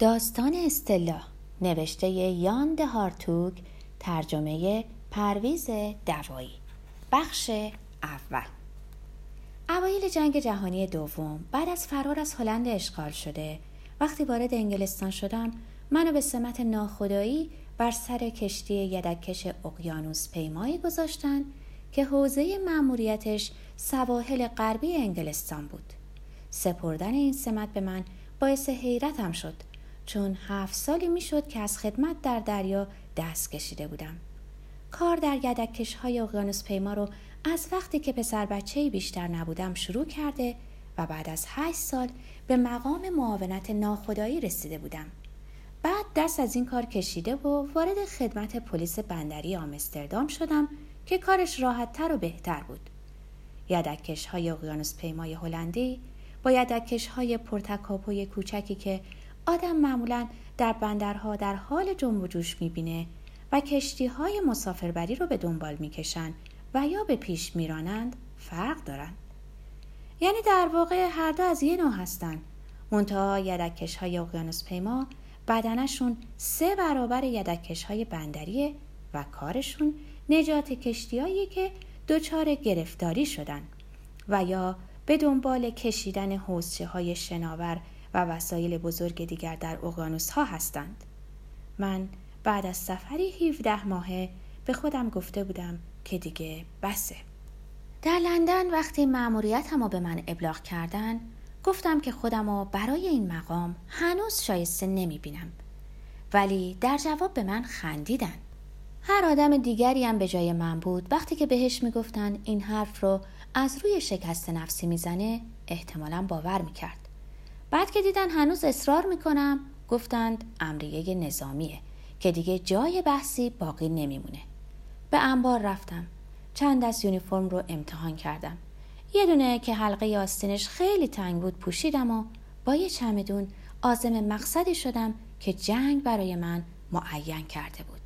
داستان استلا نوشته یان هارتوگ ترجمه پرویز دوایی بخش اول. اوایل جنگ جهانی دوم بعد از فرار از هلند اشغال شده وقتی وارد انگلستان شدم منو به سمت ناخدایی بر سر کشتی یدکش اقیانوس پیمایی گذاشتن که حوزه مأموریتش سواحل غربی انگلستان بود. سپردن این سمت به من باعث حیرتم شد چون هفت سالی می‌شد که از خدمت در دریا دست کشیده بودم. کار در گدکش های اقیانوس پیما رو از وقتی که پسر بچه بیشتر نبودم شروع کرده و بعد از هشت سال به مقام معاونت ناخدایی رسیده بودم. بعد دست از این کار کشیده و وارد خدمت پلیس بندری آمستردام شدم که کارش راحتتر و بهتر بود. یدکش های اقیانوس پیمای هلندی با یدکش های پرتکاپوی کوچکی که آدم معمولا در بندرها در حال جنب و جوش می‌بینه و کشتی های مسافربری رو به دنبال می‌کشن و یا به پیش میرانند فرق دارند. یعنی در واقع هر دو از یه نوع هستن منتها یدکش های اقیانوس پیما بدنشون سه برابر یدکش های بندریه و کارشون نجات کشتیهایی که دچار گرفتاری شدن و یا به دنبال کشیدن حوزچه های شناور و وسایل بزرگ دیگر در اقیانوس ها هستند. من بعد از سفری 17 ماهه به خودم گفته بودم که دیگه بسه. در لندن وقتی مأموریتم به من ابلاغ کردن گفتم که خودم رو برای این مقام هنوز شایسته نمی بینم. ولی در جواب به من خندیدن. هر آدم دیگری هم به جای من بود وقتی که بهش می‌گفتن این حرف رو از روی شکست نفسی می‌زنه احتمالا باور می‌کرد. بعد که دیدن هنوز اصرار می‌کنم گفتند امریه نظامیه که دیگه جای بحثی باقی نمیمونه. به انبار رفتم. چند دست یونیفرم رو امتحان کردم. یه دونه که حلقه آستینش خیلی تنگ بود پوشیدم و با یه چمدون آزم مقصدی شدم که جنگ برای من معین کرده بود.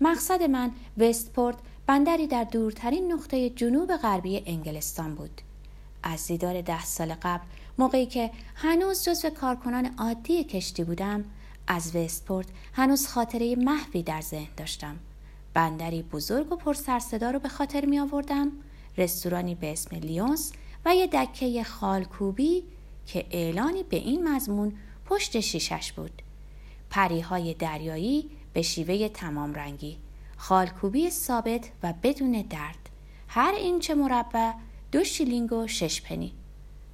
مقصد من وستپورت بندری در دورترین نقطه جنوب غربی انگلستان بود. از دیدار ده سال قبل موقعی که هنوز جزو کارکنان عادی کشتی بودم از وستپورت هنوز خاطره محوی در ذهن داشتم. بندری بزرگ و پر صدا رو به خاطر می آوردم رستورانی به اسم لیونس و یه دکه خالکوبی که اعلانی به این مضمون پشت شیشش بود. پریهای دریایی به شیوه تمام رنگی خالکوبی ثابت و بدون درد. هر اینچ مربع دو شیلینگ و شش پنی.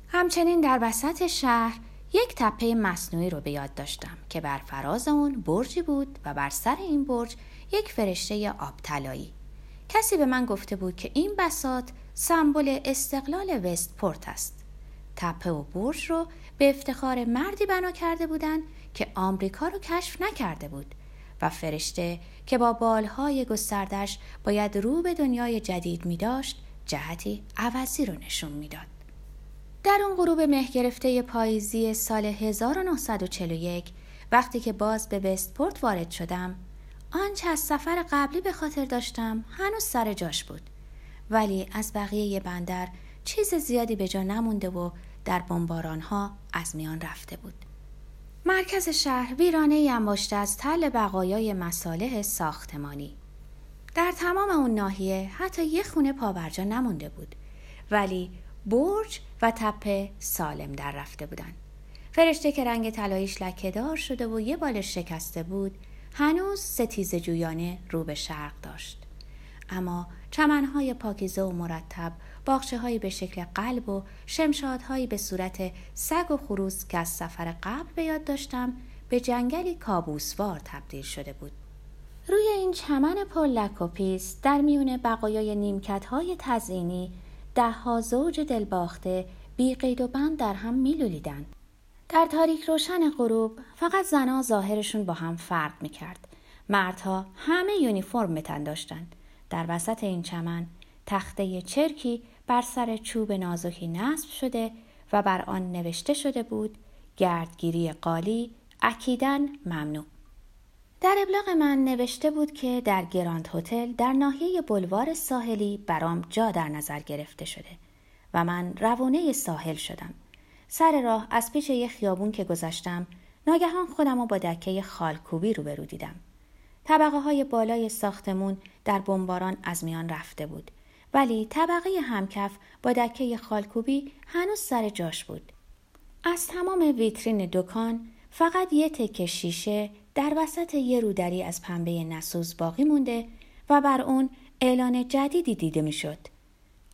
همچنین در وسط شهر یک تپه مصنوعی رو به یاد داشتم که بر فراز اون برجی بود و بر سر این برج یک فرشته آب طلایی کسی به من گفته بود که این بسات سمبل استقلال وستپورت است تپه و برج رو به افتخار مردی بنا کرده بودند که آمریکا رو کشف نکرده بود و فرشته که با بالهای گستردش باید رو به دنیای جدید می داشت جهتی عوضی رو نشون می‌داد. در اون غروب مه گرفته پاییزی سال 1941 وقتی که باز به وستپورت وارد شدم آنچه از سفر قبلی به خاطر داشتم هنوز سر جاش بود. ولی از بقیه بندر چیز زیادی به جا نمونده و در بمباران ها از میان رفته بود. مرکز شهر ویرانه انباشته از تل بقایای مصالح ساختمانی. در تمام اون ناحیه حتی یه خونه پاورجا نمونده بود. ولی برج و تپه سالم در رفته بودن فرشته که رنگ طلاییش لکه‌دار شده و یه بالش شکسته بود هنوز ستیزجویانه رو به شرق داشت. اما چمنهای پاکیزه و مرتب باغچه به شکل قلب و شمشادهایی به صورت سگ و خروس که از سفر قبل به یاد داشتم به جنگلی کابوس‌وار تبدیل شده بود. روی این چمن پیس در میون بقایای نیمکت های تزئینی ده ها زوج دلباخته بی قید و بند در هم میلولیدن. در تاریک روشن غروب فقط زنها ظاهرشون با هم فرق می‌کرد. مردها همه یونیفرم بتن داشتند. در وسط این چمن تخته چرکی بر سر چوب نازکی نصب شده و بر آن نوشته شده بود گردگیری قالی اکیدن ممنوع. در ابلاغ من نوشته بود که در گراند هتل در ناحیه بلوار ساحلی برام جا در نظر گرفته شده و من روانه ساحل شدم. سر راه از پیش یک خیابون که گذشتم ناگهان خودم با دکه خالکوبی روبرو دیدم. طبقه های بالای ساختمون در بمباران از میان رفته بود. ولی طبقه همکف با دکه خالکوبی هنوز سر جاش بود. از تمام ویترین دکان فقط یه تکه شیشه در وسط یه رودری از پنبه نسوز باقی مونده و بر اون اعلان جدیدی دیده می‌شد.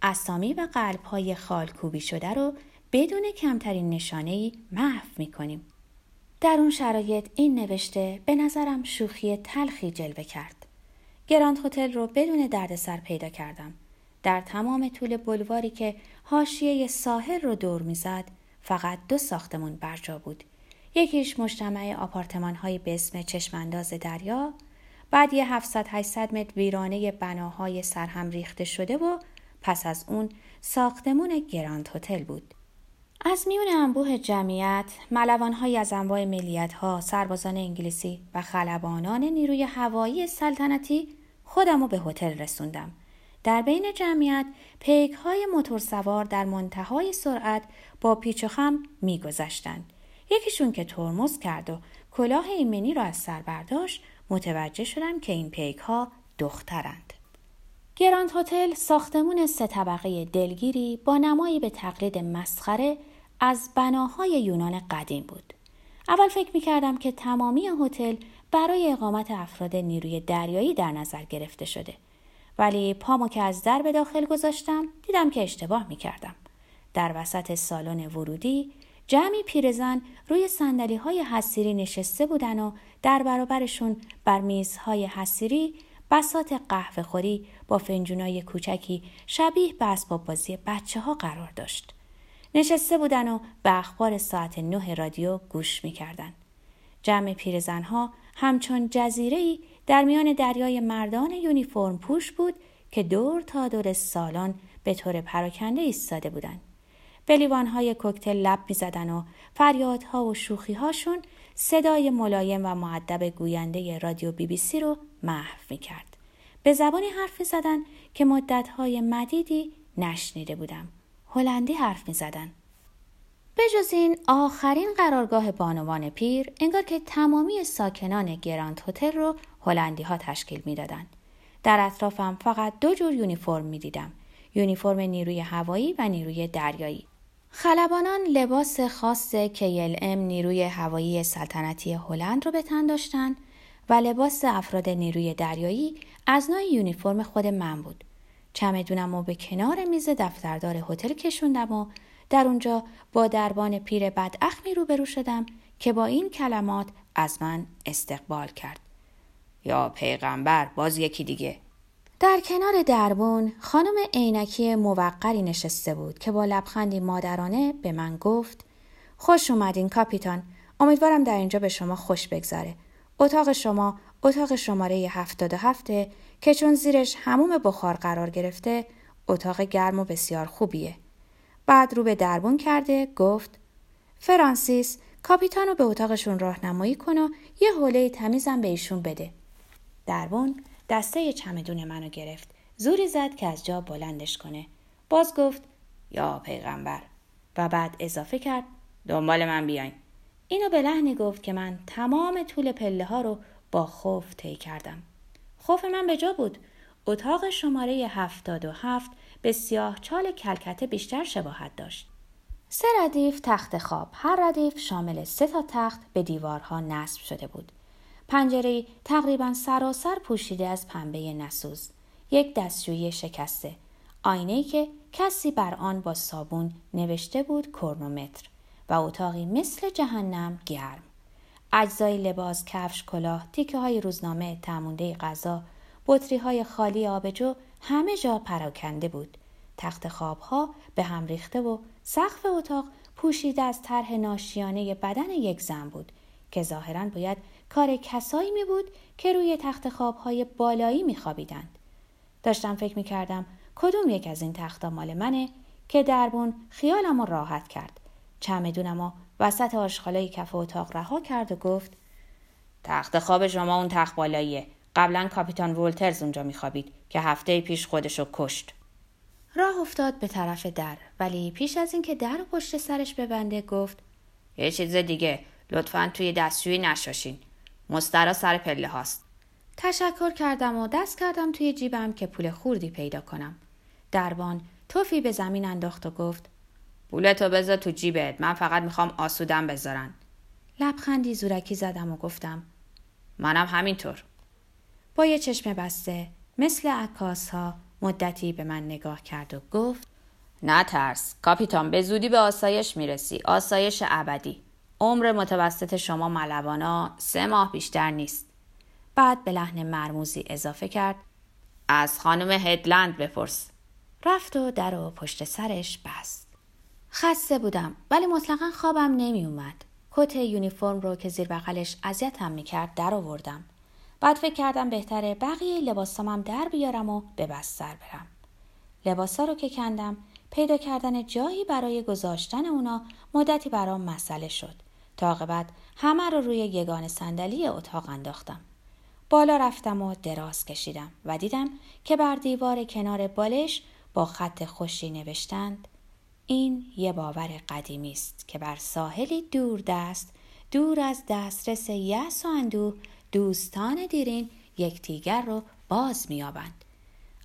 اسامی و قلب های خالکوبی شده رو بدون کمترین نشانه محو می کنیم. در اون شرایط این نوشته به نظرم شوخی تلخی جلوه کرد. گراند هتل رو بدون دردسر پیدا کردم. در تمام طول بلواری که حاشیه ساحل رو دور می‌زد فقط دو ساختمون برجا بود. یکیش مجتمع آپارتمان های به اسم چشمانداز دریا بعد یه 700 800 متر ویرانه بناهای سرهم ریخته شده و پس از اون ساختمون گراند هتل بود. از میون انبوه جمعیت ملوانهایی از انواع ملیت ها سربازان انگلیسی و خلبانان نیروی هوایی سلطنتی خودم رو به هتل رسوندم در بین جمعیت پیک های موتور در منتهای سرعت با پیچ و خم میگذشتند یکیشون که ترمز کرد و کلاه ایمنی را از سر برداشت متوجه شدم که این پیک ها دخترند گراند هتل ساختمون سه طبقه دلگیری با نمایی به تقلید مسخره از بناهای یونان قدیم بود. اول فکر می کردم که تمامی هتل برای اقامت افراد نیروی دریایی در نظر گرفته شده. ولی پامو که از در به داخل گذاشتم دیدم که اشتباه می کردم. در وسط سالن ورودی جمعی پیرزن روی سندلی های حسیری نشسته بودن و در برابرشون بر میزهای حسیری بسات قهوه خوری با فنجونای کوچکی شبیه به اسباب بازی بچه ها قرار داشت. نشسته بودن و به اخبار ساعت نه رادیو گوش می‌کردن. جمع پیرزنها همچون جزیره در میان دریای مردان یونیفرم پوش بود که دور تا دور سالن به طور پراکنده ایستاده بودند. به لیوانهای کوکتل لب می‌زدن و فریادها و شوخیهاشون صدای ملایم و مؤدب گوینده رادیو بی بی سی رو محو می کرد. به زبانی حرف می زدن که مدتهای مدیدی نشنیده بودم. هلندی حرف می زدن. به جز این آخرین قرارگاه بانوان پیر انگار که تمامی ساکنان گراند هتل رو هلندی ها تشکیل می‌دادند. در اطرافم فقط دو جور یونیفرم می دیدم. یونیفرم نیروی هوایی و نیروی دریایی. خلبانان لباس خاص KLM نیروی هوایی سلطنتی هلند رو به تن داشتند و لباس افراد نیروی دریایی از نوع یونیفرم خود من بود. چمدونم رو به کنار میز دفتردار هتل کشوندم و در اونجا با دربان پیر بداخمی روبرو شدم که با این کلمات از من استقبال کرد. یا پیغمبر باز یکی دیگه در کنار دربون خانم عینکی موقری نشسته بود که با لبخندی مادرانه به من گفت خوش اومدین کاپیتان امیدوارم در اینجا به شما خوش بگذره اتاق شما اتاق شماره هفتاد و هفته که چون زیرش هموم بخار قرار گرفته اتاق گرم و بسیار خوبیه. بعد رو به دربون کرده گفت فرانسیس کاپیتان رو به اتاقشون راهنمایی کن و یه حوله تمیزم به ایشون بده. دربون دسته چمدون منو گرفت. زوری زد که از جا بلندش کنه. باز گفت یا پیغمبر. و بعد اضافه کرد دنبال من بیاین. اینو به لحنی گفت که من تمام طول پله ها رو با خوف طی کردم. خوف من به جا بود. اتاق شماره هفتاد و هفت به سیاه چال کلکته بیشتر شباهت داشت. سه ردیف تخت خواب هر ردیف شامل سه تا تخت به دیوارها نصب شده بود. پنجره تقریبا سراسر پوشیده از پنبه نسوز. یک دستشویی شکسته. آینه که کسی بر آن با صابون نوشته بود کرنومتر و اتاقی مثل جهنم گرم. اجزای لباس کفش کلاه تیکه های روزنامه تمونده غذا بطری های خالی آبجو همه جا پراکنده بود. تخت خواب ها به هم ریخته و سقف اتاق پوشیده از طرح ناشیانه بدن یک زن بود. که ظاهرا باید کار کسایی می بود که روی تخت خوابهای بالایی می خوابیدند. داشتم فکر می کردم کدوم یک از این تختا مال منه که دربون خیالم رو راحت کرد. چمدونم و وسط آشخالای کف اتاق رها کرد و گفت تخت خواب شما اون تخت بالاییه. قبلا کاپیتان وولترز اونجا میخوابید که هفته پیش خودشو کشت. راه افتاد به طرف در ولی پیش از اینکه در و پشت سرش ببنده گفت یه چیز دیگه لطفا توی دستشویی نشاشین. مسترا سر پله هاست. تشکر کردم و دست کردم توی جیبم که پول خوردی پیدا کنم. دربان توفی به زمین انداخت و گفت پولتو بذار تو جیبت من فقط می‌خوام آسودم بذارن. لبخندی زورکی زدم و گفتم منم همینطور. با یه چشم بسته مثل عکاس ها مدتی به من نگاه کرد و گفت نه ترس کاپیتان به زودی به آسایش می‌رسی آسایش ابدی. عمر متوسط شما ملوانا سه ماه بیشتر نیست. بعد به لحن مرموزی اضافه کرد از خانم هدلند بپرس. رفت و در و پشت سرش بست. خسته بودم ولی مطلقا خوابم نمی اومد کت یونیفرم رو که زیر بغلش اذیتم می‌کرد در آوردم. بعد فکر کردم بهتره بقیه لباسامم در بیارم و به بستر برم. لباسا رو که کندم پیدا کردن جایی برای گذاشتن اونا مدتی برام مسئله شد. تا بعد همه رو روی یگان صندلی اتاق انداختم. بالا رفتم و دراز کشیدم و دیدم که بر دیوار کنار بالش با خط خوشی نوشتند این یه باور قدیمی است که بر ساحلی دور دست دور از دسترس یس و اندوه دوستان دیرین یکدیگر رو باز میابند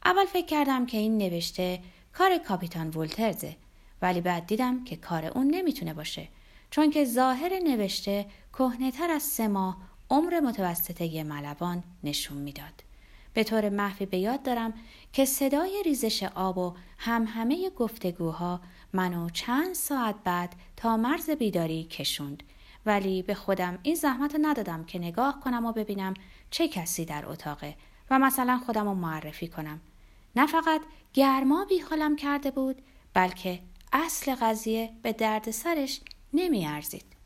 اول فکر کردم که این نوشته کار کاپیتان وولترزه ولی بعد دیدم که کار اون نمی‌تونه باشه. چون که ظاهر نوشته کهنهتر از سه ماه عمر متوسطه ملوان نشون می‌داد. به طور محفی به یاد دارم که صدای ریزش آب و همه گفتگوها منو چند ساعت بعد تا مرز بیداری کشوند. ولی به خودم این زحمت ندادم که نگاه کنم و ببینم چه کسی در اتاقه و مثلا خودم رو معرفی کنم. نه فقط گرما بی حالم کرده بود بلکه اصل قضیه به درد سرش نمی ارزید.